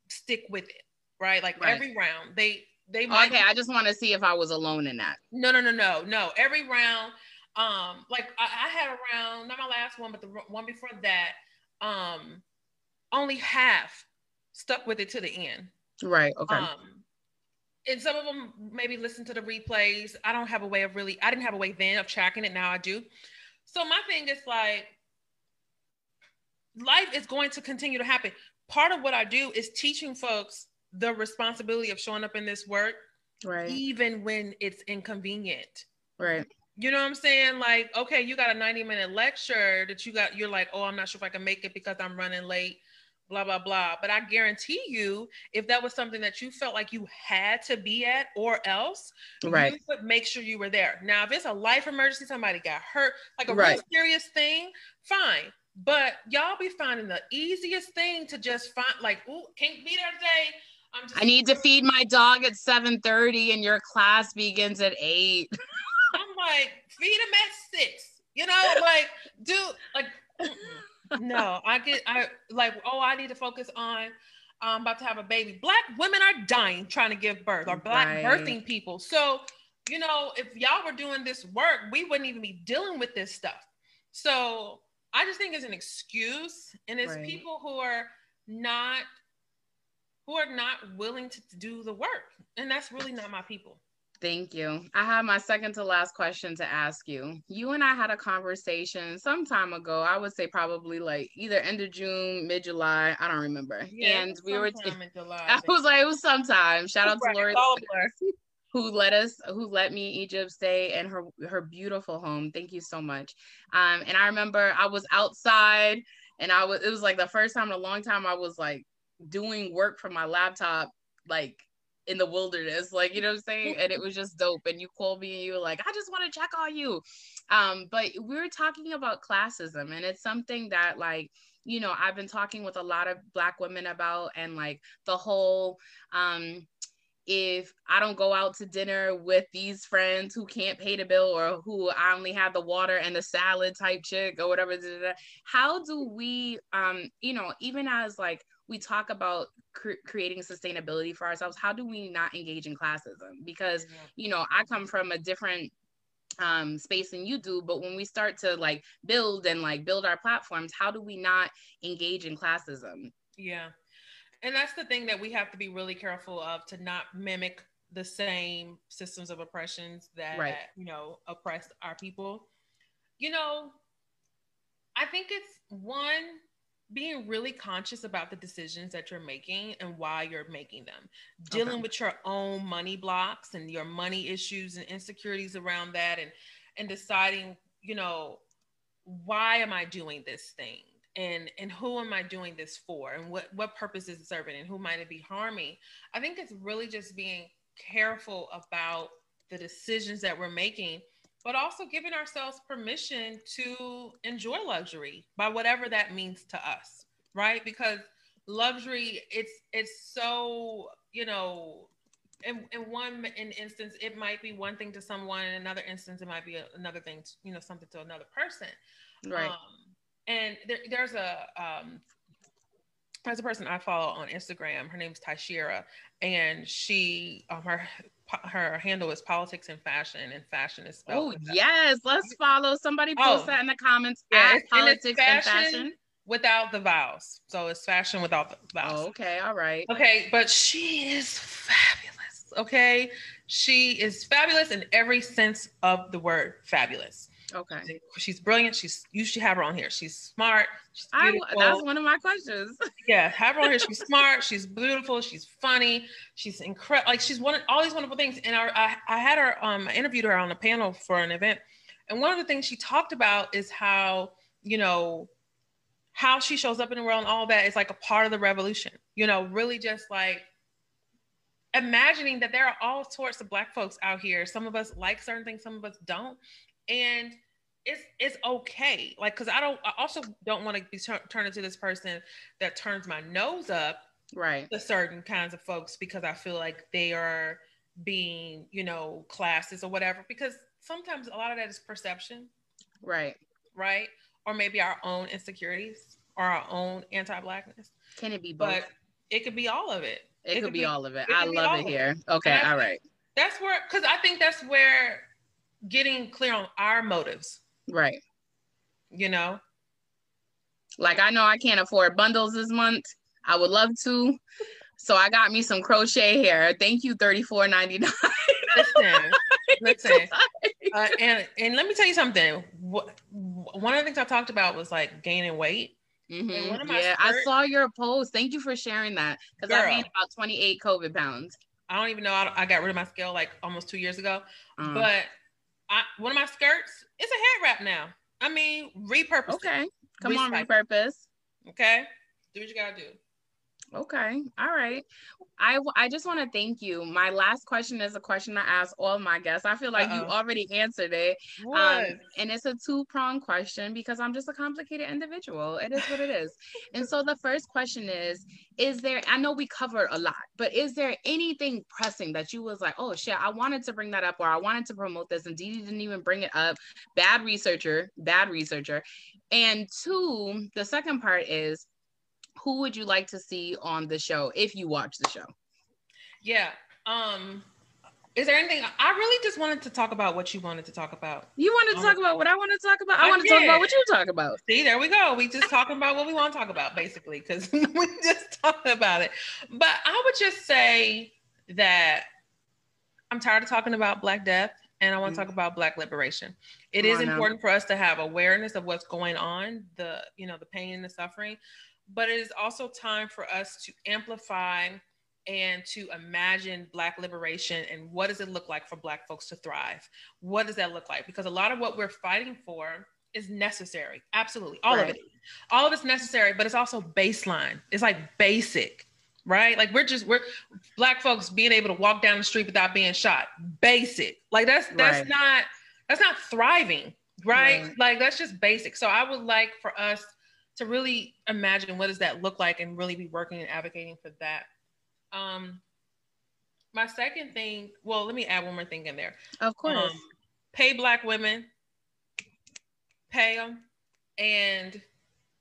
stick with it, right? Like right. every round, they, they might. Okay, I just want to see if I was alone in that. No, no, no, no, no. Every round, um like I, I, had around not my last one but the one before that um only half stuck with it to the end. Right okay. Um and some of them maybe listen to the replays. I don't have a way of really i didn't have a way then of tracking it. Now i do. So my thing is like life is going to continue to happen. Part of what i do is teaching folks the responsibility of showing up in this work right. even when it's inconvenient. Right you know what I'm saying? Like, okay, you got a 90 minute lecture that you got, you're like, oh, I'm not sure if I can make it because I'm running late, blah, blah, blah. But I guarantee you, if that was something that you felt like you had to be at or else, right. you would make sure you were there. Now, if it's a life emergency, somebody got hurt, like a right. real serious thing, fine. But y'all be finding the easiest thing to just find, like, oh, can't be there today. i need to feed my dog at 7:30 and your class begins at 8. I'm like, feed him at six. You know, like, do like no, I get I like, oh, I need to focus on I'm about to have a baby. Black women are dying trying to give birth, or black right. birthing people. So, you know, if y'all were doing this work, we wouldn't even be dealing with this stuff. So I just think it's an excuse, and it's right. people who are not who are not willing to do the work, and that's really not my people. Thank you. I have my second to last question to ask you. You and I had a conversation some time ago. I would say probably like either end of June, mid July. I don't remember. Yeah, and we were. T- I was like, it was sometime. Shout out to Lori. who let us who let me Egypt stay in her her beautiful home. Thank you so much. Um, and I remember I was outside and I was it was like the first time in a long time I was like doing work from my laptop like in the wilderness like you know what i'm saying? And it was just dope and you called me and you were like i just want to check on you. Um but we were talking about classism and it's something that like you know i've been talking with a lot of black women about and like the whole um if I don't go out to dinner with these friends who can't pay the bill or who I only have the water and the salad type chick or whatever, how do we, um, you know, even as like we talk about cr- creating sustainability for ourselves, how do we not engage in classism? Because, you know, I come from a different um space than you do but when we start to like build and like build our platforms how do we not engage in classism yeah and that's the thing that we have to be really careful of to not mimic the same systems of oppressions that right. you know oppress our people you know i think it's one being really conscious about the decisions that you're making and why you're making them. Dealing okay. with your own money blocks and your money issues and insecurities around that and and deciding you know why am i doing this thing? And and who am i doing this for? And what what purpose is it serving? And who might it be harming? I think it's really just being careful about the decisions that we're making but also giving ourselves permission to enjoy luxury by whatever that means to us right? Because luxury it's it's so you know in, in one in instance it might be one thing to someone in another instance it might be a, another thing to, you know something to another person. Right. Um, and there, there's a um, there's a person I follow on Instagram. Her name's Tyshira, and she um, her her handle is politics and fashion, and fashion is spelled. Oh yes, let's follow. Somebody post oh, that in the comments. Yeah, politics fashion and fashion without the vowels. So it's fashion without the vowels. Oh, okay, all right. Okay, but she is fabulous. Okay, she is fabulous in every sense of the word fabulous. Okay. She's brilliant. She's you should have her on here. She's smart. She's I, that's one of my questions. yeah, have her on here. She's smart. She's beautiful. She's funny. She's incredible. Like she's one of all these wonderful things. And I, I, I had her. Um, I interviewed her on a panel for an event, and one of the things she talked about is how you know how she shows up in the world and all that is like a part of the revolution. You know, really just like imagining that there are all sorts of black folks out here. Some of us like certain things, some of us don't. And it's it's okay. Like, cause I don't. I also don't want to be tur- turned into this person that turns my nose up right to certain kinds of folks because I feel like they are being, you know, classes or whatever. Because sometimes a lot of that is perception. Right. Right. Or maybe our own insecurities or our own anti-blackness. Can it be both? But it could be all of it. It, it could, be, be, all of it. it I love it here. It. Okay. all right. That's where, because I think that's where getting clear on our motives Right. You know? Like I know I can't afford bundles this month. I would love to. So I got me some crochet hair. Thank you, $34.99. listen, listen. Uh, and and let me tell you something. What, one of the things I talked about was like gaining weight. Mm-hmm. Yeah, I saw your post. Thank you for sharing that because I gained about 28 COVID pounds. I don't even know. I, I, got rid of my scale like almost two years ago. Uh-huh. But I, one of my skirts, it's a head wrap now. I mean, repurpose. Okay. Come on, repurpose. Okay. Do what you gotta do. Okay. All right. I, I just want to thank you. My last question is a question I ask all my guests. I feel like Uh-oh. you already answered it. Um, and it's a two prong question because I'm just a complicated individual. It is what it is. and so the first question is Is there, I know we covered a lot, but is there anything pressing that you was like, oh shit, I wanted to bring that up or I wanted to promote this and Dee didn't even bring it up? Bad researcher, bad researcher. And two, the second part is, who would you like to see on the show if you watch the show? Yeah. Um is there anything I really just wanted to talk about what you wanted to talk about? You wanted to um, talk about what I want to talk about? I, I want to talk about what you talk about. See, there we go. We just talking about what we want to talk about, basically, because we just talking about it. But I would just say that I'm tired of talking about Black Death and I want to mm. talk about Black liberation. It Come is important now. for us to have awareness of what's going on, the you know, the pain and the suffering, but it is also time for us to amplify and to imagine black liberation and what does it look like for black folks to thrive? What does that look like? Because a lot of what we're fighting for is necessary. Absolutely. All right. of it. All of it's necessary but it's also baseline. It's like basic right? Like we're just we're black folks being able to walk down the street without being shot. Basic. Like that's that's right. not that's not thriving right? right. Like that's just basic. So i would like for us to really imagine what does that look like and really be working and advocating for that um, my second thing, well, let me add one more thing in there. Of course. Um, pay Black women, pay them, and.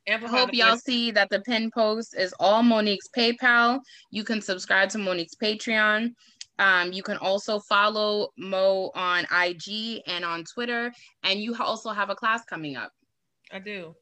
I hope y'all see that the pin post is all Monique's PayPal. You can subscribe to Monique's Patreon. Um, you can also follow Mo on IG and on Twitter, and you also have a class coming up. I do.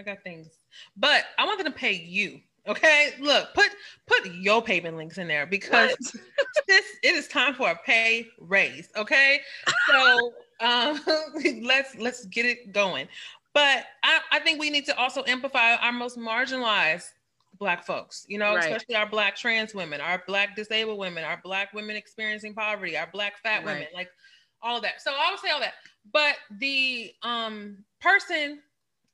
I got things, but I wanted to pay you. Okay, look, put put your payment links in there because this it is time for a pay raise. Okay, so um, let's let's get it going. But I, I think we need to also amplify our most marginalized black folks, you know, right. especially our black trans women, our black disabled women, our black women experiencing poverty, our black fat right. women, like all of that. So I would say all that. But the um person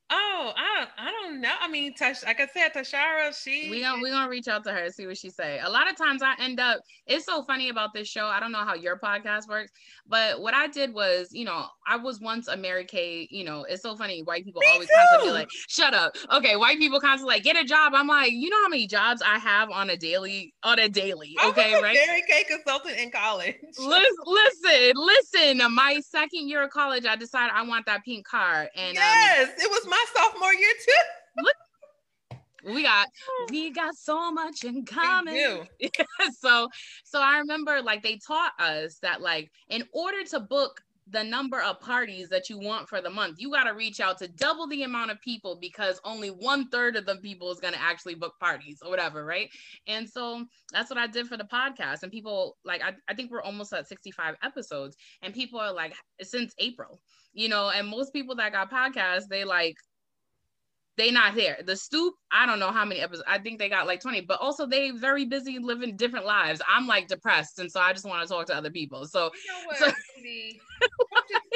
Oh, I don't, I don't know. I mean, Tash, like I said, Tashara, she we gonna we gonna reach out to her and see what she say. A lot of times I end up. It's so funny about this show. I don't know how your podcast works, but what I did was, you know, I was once a Mary Kay. You know, it's so funny. White people Me always too. constantly like, "Shut up." Okay, white people constantly like, "Get a job." I'm like, you know how many jobs I have on a daily on a daily. Okay, right? Mary Kay consultant in college. listen, listen, listen. My second year of college, I decided I want that pink car, and yes, um, it was my my sophomore year too. we got we got so much in common. so so I remember like they taught us that like in order to book the number of parties that you want for the month, you got to reach out to double the amount of people because only one third of the people is going to actually book parties or whatever, right? And so that's what I did for the podcast. And people like, I, I think we're almost at 65 episodes, and people are like, since April, you know, and most people that got podcasts, they like they not there. The stoop, I don't know how many episodes. I think they got like 20, but also they very busy living different lives. I'm like depressed, and so I just want to talk to other people. So, you know what, so just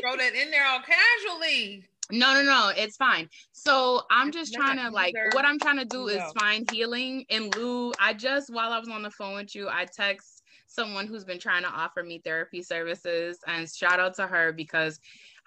throw that in there all casually. No, no, no, it's fine. So I'm just trying to like what I'm trying to do is find healing in lieu. I just while I was on the phone with you, I text someone who's been trying to offer me therapy services and shout out to her because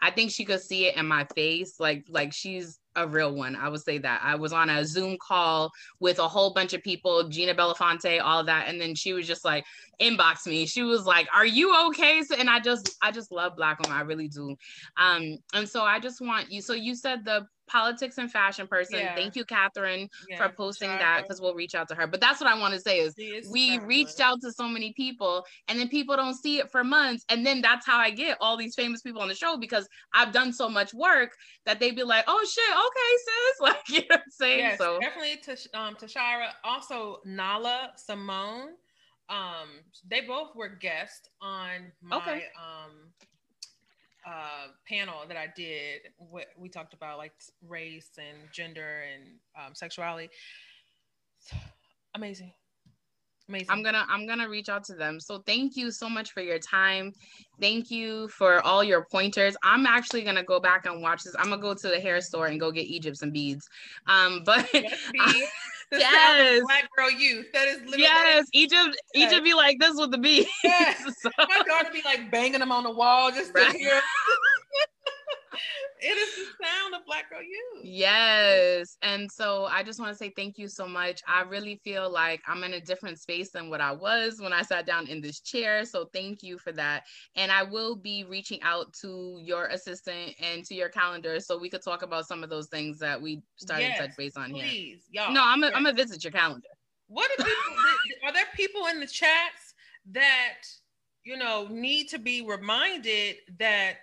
I think she could see it in my face. Like, like she's a real one. I would say that. I was on a Zoom call with a whole bunch of people, Gina Belafonte, all of that. And then she was just like, inbox me. She was like, Are you okay? So, and I just, I just love black women. I really do. Um, and so I just want you. So you said the politics and fashion person. Yeah. Thank you, Catherine, yeah, for posting that because we'll reach out to her. But that's what I want to say is, we reached out to so many people and then people don't see it for months. And then that's how I get all these famous people on the show because I've done so much work that they'd be like, oh shit, okay, sis. Like, you know what I'm saying? Yes, so definitely to um Tashara, also Nala Simone. Um, they both were guests on my okay. um uh, panel that I did, what we talked about like race and gender and um, sexuality. Amazing. Amazing. I'm gonna I'm gonna reach out to them. So thank you so much for your time. Thank you for all your pointers. I'm actually gonna go back and watch this. I'm gonna go to the hair store and go get Egypt some beads. Um, but yes, black girl youth. That is literally yes. Egypt, yes. Egypt be like this with the beads. Yes. so. My daughter be like banging them on the wall just right. to hear. it is of Black Girl You. Yes. And so I just want to say thank you so much. I really feel like I'm in a different space than what I was when I sat down in this chair. So thank you for that. And I will be reaching out to your assistant and to your calendar so we could talk about some of those things that we started yes, touch base on please, here. Please, y'all. No, I'm gonna yes. visit your calendar. What are people are there people in the chats that you know need to be reminded that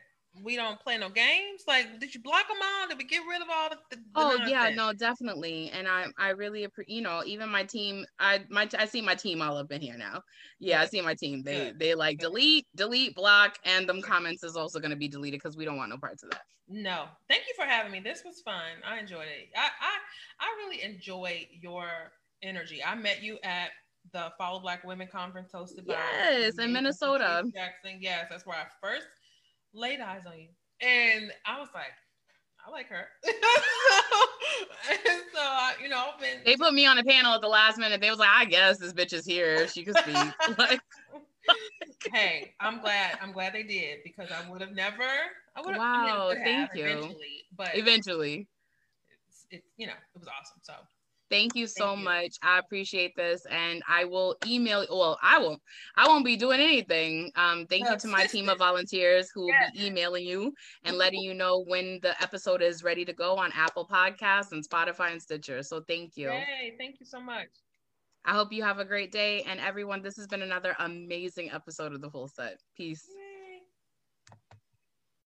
we don't play no games? Like, did you block them all? Did we get rid of all the? the oh nonsense? yeah, no, definitely. And I, I really, appreciate you know, even my team, I, my, I see my team all up in here now. Yeah, I see my team. They, Good. they like delete, delete, block, and them comments is also going to be deleted because we don't want no parts of that. No, thank you for having me. This was fun. I enjoyed it. I, I, I really enjoy your energy. I met you at the Follow Black Women Conference hosted by yes in Minnesota. Jackson. Yes, that's where I first laid eyes on you, and I was like, I like her. and so, I, you know, been... they put me on a panel at the last minute. They was like, I guess this bitch is here. She could speak. like, hey, I'm glad. I'm glad they did because I would have never. I would have. Wow, I mean, thank you. Eventually, but eventually, it's, it's you know it was awesome. So Thank you so Thank you. much. I appreciate this, and I will email. Well, I won't. I won't be doing anything. Um, thank you to my team of volunteers who will be emailing you and letting you know when the episode is ready to go on Apple Podcasts and Spotify and Stitcher. So thank you. Hey, thank you so much. I hope you have a great day, and everyone. This has been another amazing episode of the Full Set. Peace. Yay.